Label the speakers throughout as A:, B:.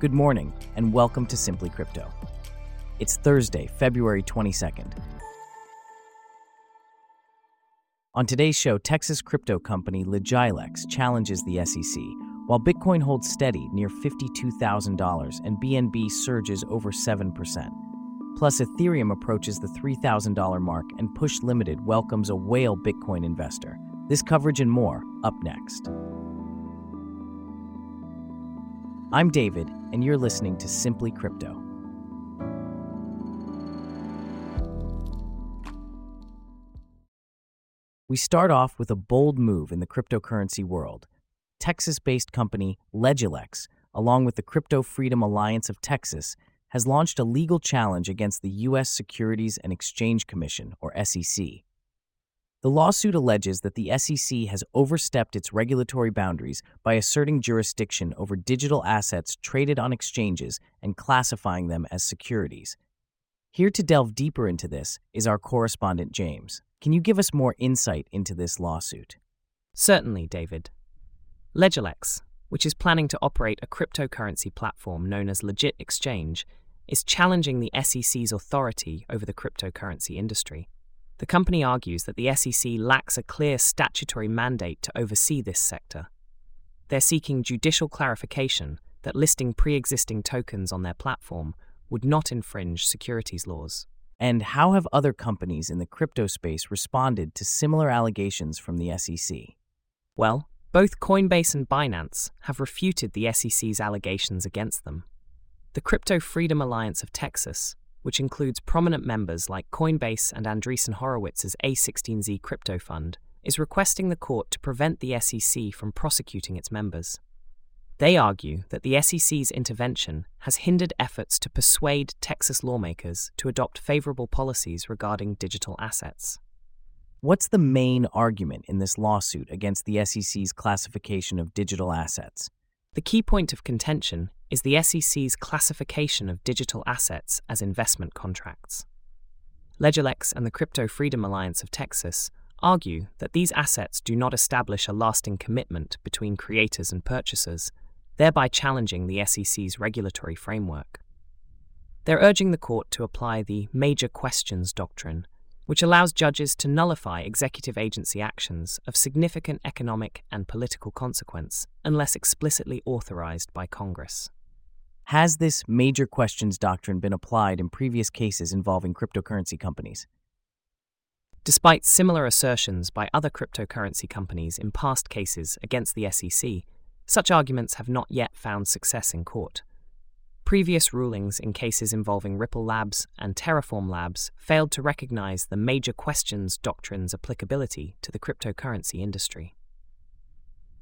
A: Good morning, and welcome to Simply Crypto. It's Thursday, February 22nd. On today's show, Texas crypto company Lejilex challenges the SEC, while Bitcoin holds steady near $52,000 and BNB surges over 7%. Plus, Ethereum approaches the $3,000 mark and Push Limited welcomes a whale Bitcoin investor. This coverage and more up next. I'm David, and you're listening to Simply Crypto. We start off with a bold move in the cryptocurrency world. Texas based company Lejilex, along with the Crypto Freedom Alliance of Texas, has launched a legal challenge against the U.S. Securities and Exchange Commission, or SEC. The lawsuit alleges that the SEC has overstepped its regulatory boundaries by asserting jurisdiction over digital assets traded on exchanges and classifying them as securities. Here to delve deeper into this is our correspondent James. Can you give us more insight into this lawsuit?
B: Certainly, David. Lejilex, which is planning to operate a cryptocurrency platform known as Legit Exchange, is challenging the SEC's authority over the cryptocurrency industry. The company argues that the SEC lacks a clear statutory mandate to oversee this sector. They're seeking judicial clarification that listing pre existing tokens on their platform would not infringe securities laws.
A: And how have other companies in the crypto space responded to similar allegations from the SEC?
B: Well, both Coinbase and Binance have refuted the SEC's allegations against them. The Crypto Freedom Alliance of Texas, which includes prominent members like Coinbase and Andreessen Horowitz's A16Z crypto fund, is requesting the court to prevent the SEC from prosecuting its members. They argue that the SEC's intervention has hindered efforts to persuade Texas lawmakers to adopt favorable policies regarding digital assets.
A: What's the main argument in this lawsuit against the SEC's classification of digital assets?
B: The key point of contention is the SEC's classification of digital assets as investment contracts. Lejilex and the Crypto Freedom Alliance of Texas argue that these assets do not establish a lasting commitment between creators and purchasers, thereby challenging the SEC's regulatory framework. They're urging the court to apply the major questions doctrine which allows judges to nullify executive agency actions of significant economic and political consequence unless explicitly authorized by Congress.
A: Has this major questions doctrine been applied in previous cases involving cryptocurrency companies?
B: Despite similar assertions by other cryptocurrency companies in past cases against the SEC, such arguments have not yet found success in court. Previous rulings in cases involving Ripple Labs and Terraform Labs failed to recognize the major questions doctrine's applicability to the cryptocurrency industry.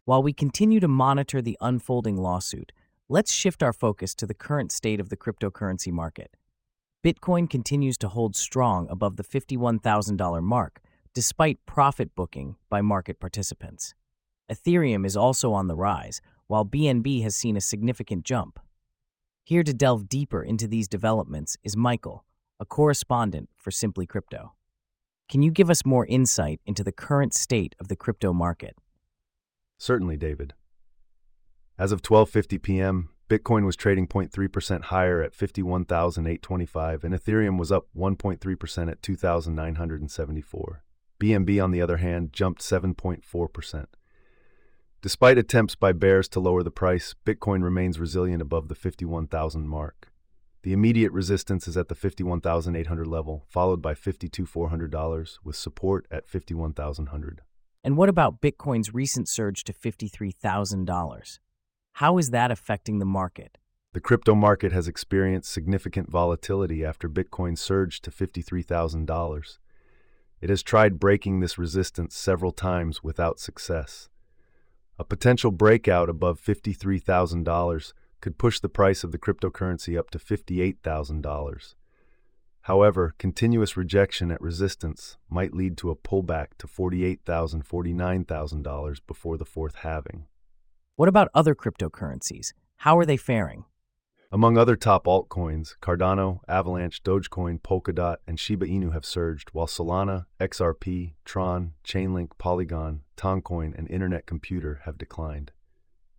A: While we continue to monitor the unfolding lawsuit, let's shift our focus to the current state of the cryptocurrency market. Bitcoin continues to hold strong above the $51,000 mark, despite profit booking by market participants. Ethereum is also on the rise, while BNB has seen a significant jump. Here to delve deeper into these developments is Michael, a correspondent for Simply Crypto. Can you give us more insight into the current state of the crypto market?
C: Certainly, David. As of 12:50 p.m., Bitcoin was trading 0.3% higher at 51,825 and Ethereum was up 1.3% at 2,974. BNB on the other hand jumped 7.4%. Despite attempts by bears to lower the price, Bitcoin remains resilient above the 51,000 mark. The immediate resistance is at the 51,800 level, followed by $52,400 with support at 51,100.
A: And what about Bitcoin's recent surge to $53,000? How is that affecting the market?
C: The crypto market has experienced significant volatility after Bitcoin surged to $53,000. It has tried breaking this resistance several times without success. A potential breakout above $53,000 could push the price of the cryptocurrency up to $58,000. However, continuous rejection at resistance might lead to a pullback to $48,000, $49,000 before the fourth halving.
A: What about other cryptocurrencies? How are they faring?
C: Among other top altcoins, Cardano, Avalanche, Dogecoin, Polkadot, and Shiba Inu have surged, while Solana, XRP, Tron, Chainlink, Polygon, Toncoin, and Internet Computer have declined.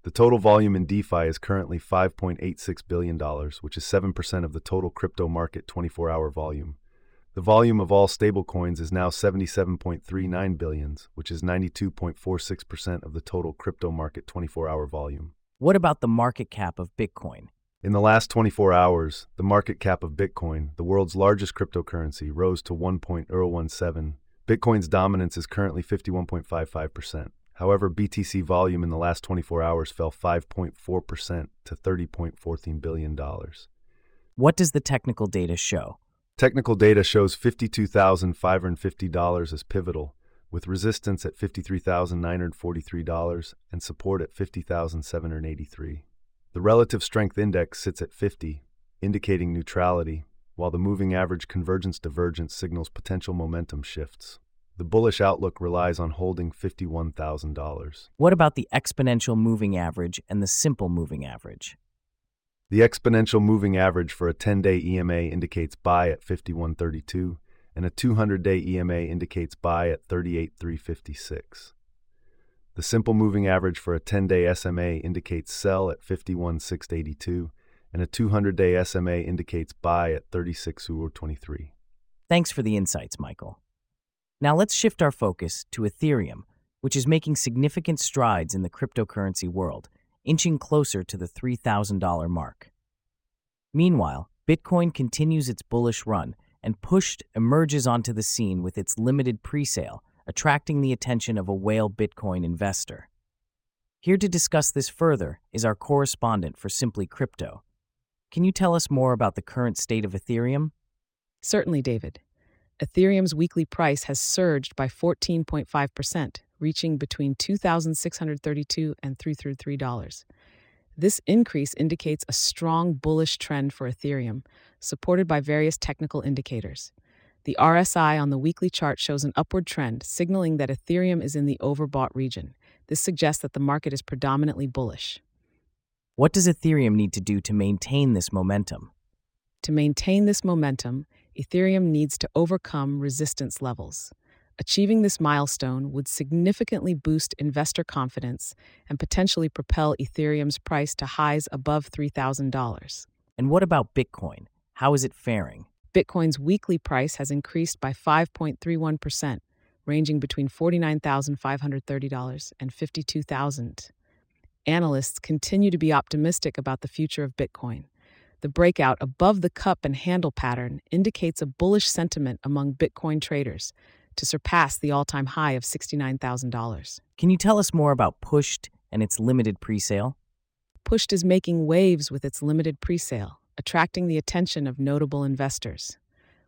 C: The total volume in DeFi is currently $5.86 billion, which is 7% of the total crypto market 24 hour volume. The volume of all stablecoins is now 77.39 billions, which is 92.46% of the total crypto market 24 hour volume.
A: What about the market cap of Bitcoin?
C: In the last 24 hours, the market cap of Bitcoin, the world's largest cryptocurrency, rose to 1.017. Bitcoin's dominance is currently 51.55%. However, BTC volume in the last 24 hours fell 5.4% to $30.14 billion.
A: What does the technical data show?
C: Technical data shows $52,550 as pivotal, with resistance at $53,943 and support at $50,783. The relative strength index sits at 50, indicating neutrality, while the moving average convergence divergence signals potential momentum shifts. The bullish outlook relies on holding $51,000.
A: What about the exponential moving average and the simple moving average?
C: The exponential moving average for a 10 day EMA indicates buy at 5132, and a 200 day EMA indicates buy at 38356. The simple moving average for a 10 day SMA indicates sell at 51682, and a 200 day SMA indicates buy at 36023.
A: Thanks for the insights, Michael. Now let's shift our focus to Ethereum, which is making significant strides in the cryptocurrency world inching closer to the $3,000 mark. Meanwhile, Bitcoin continues its bullish run and Pushd emerges onto the scene with its limited presale, attracting the attention of a whale Bitcoin investor. Here to discuss this further is our correspondent for Simply Crypto. Can you tell us more about the current state of Ethereum?
D: Certainly, David. Ethereum's weekly price has surged by 14.5%, reaching between 2,632 and $333. This increase indicates a strong bullish trend for Ethereum, supported by various technical indicators. The RSI on the weekly chart shows an upward trend, signaling that Ethereum is in the overbought region. This suggests that the market is predominantly bullish.
A: What does Ethereum need to do to maintain this momentum?
D: To maintain this momentum, Ethereum needs to overcome resistance levels. Achieving this milestone would significantly boost investor confidence and potentially propel Ethereum's price to highs above $3,000.
A: And what about Bitcoin? How is it faring?
D: Bitcoin's weekly price has increased by 5.31%, ranging between $49,530 and 52,000. Analysts continue to be optimistic about the future of Bitcoin. The breakout above the cup and handle pattern indicates a bullish sentiment among Bitcoin traders, to surpass the all time high of $69,000.
A: Can you tell us more about Pushd and its limited presale?
D: Pushd is making waves with its limited presale, attracting the attention of notable investors.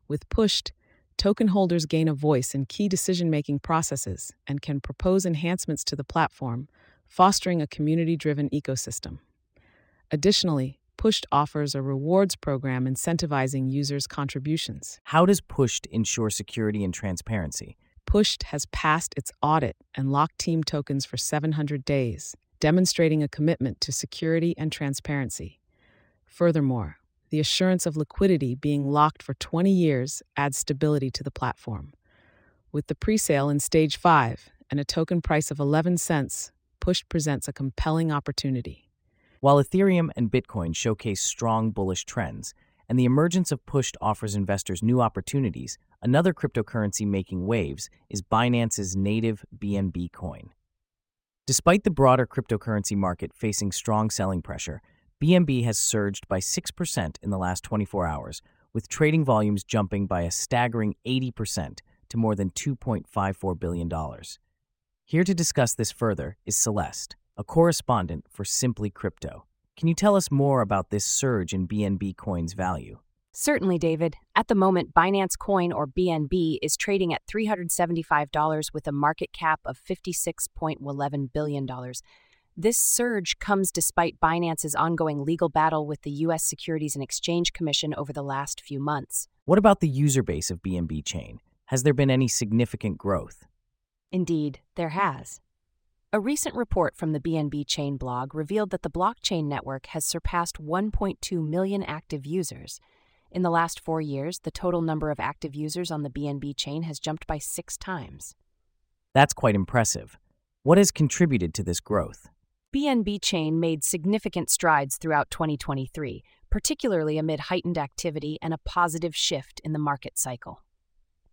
D: With Pushd, token holders gain a voice in key decision making processes and can propose enhancements to the platform, fostering a community driven ecosystem. Additionally, Pushd offers a rewards program incentivizing users' contributions.
A: How does Pushd ensure security and transparency?
D: Pushd has passed its audit and locked team tokens for 700 days, demonstrating a commitment to security and transparency. Furthermore, the assurance of liquidity being locked for 20 years adds stability to the platform. With the presale in stage 5 and a token price of 11 cents, Pushd presents a compelling opportunity.
A: While Ethereum and Bitcoin showcase strong bullish trends, and the emergence of Pushd offers investors new opportunities, another cryptocurrency making waves is Binance's native BNB coin. Despite the broader cryptocurrency market facing strong selling pressure, BNB has surged by 6% in the last 24 hours, with trading volumes jumping by a staggering 80% to more than $2.54 billion. Here to discuss this further is Celeste, a correspondent for Simply Crypto. Can you tell us more about this surge in BNB coin's value?
E: Certainly, David. At the moment, Binance Coin or BNB is trading at $375 with a market cap of $56.11 billion. This surge comes despite Binance's ongoing legal battle with the U.S. Securities and Exchange Commission over the last few months.
A: What about the user base of BNB Chain? Has there been any significant growth?
E: Indeed, there has. A recent report from the BNB Chain blog revealed that the blockchain network has surpassed 1.2 million active users. In the last four years, the total number of active users on the BNB chain has jumped by six times.
A: That's quite impressive. What has contributed to this growth?
E: BNB Chain made significant strides throughout 2023, particularly amid heightened activity and a positive shift in the market cycle.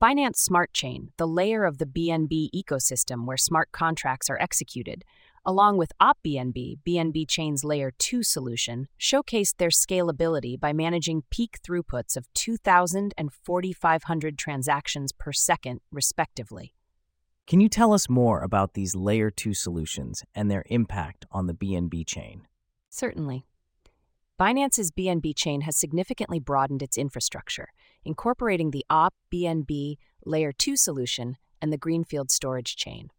E: Binance Smart Chain, the layer of the BNB ecosystem where smart contracts are executed, along with OpBNB, BNB Chain's Layer 2 solution, showcased their scalability by managing peak throughputs of 2,000 and 4,500 transactions per second, respectively.
A: Can you tell us more about these Layer 2 solutions and their impact on the BNB chain?
E: Certainly. Binance's BNB chain has significantly broadened its infrastructure, incorporating the OP BNB Layer 2 solution and the Greenfield storage chain.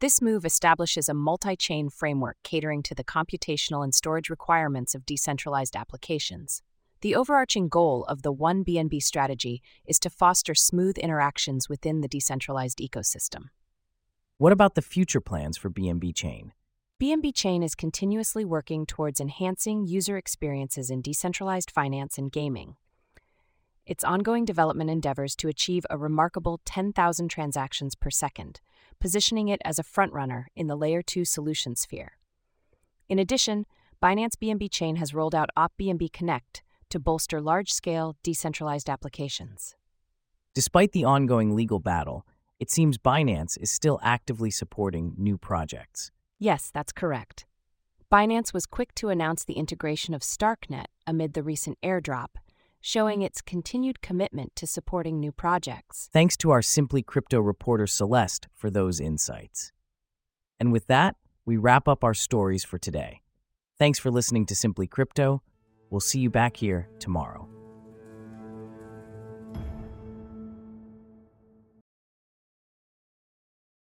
E: This move establishes a multi chain framework catering to the computational and storage requirements of decentralized applications. The overarching goal of the One BNB strategy is to foster smooth interactions within the decentralized ecosystem.
A: What about the future plans for BNB Chain?
E: BNB Chain is continuously working towards enhancing user experiences in decentralized finance and gaming. Its ongoing development endeavors to achieve a remarkable 10,000 transactions per second, positioning it as a frontrunner in the Layer 2 solution sphere. In addition, Binance BNB Chain has rolled out OpBNB Connect to bolster large scale, decentralized applications.
A: Despite the ongoing legal battle, it seems Binance is still actively supporting new projects.
E: Yes, that's correct. Binance was quick to announce the integration of Starknet amid the recent airdrop showing its continued commitment to supporting new projects.
A: Thanks to our Simply Crypto reporter Celeste for those insights. And with that, we wrap up our stories for today. Thanks for listening to Simply Crypto. We'll see you back here tomorrow.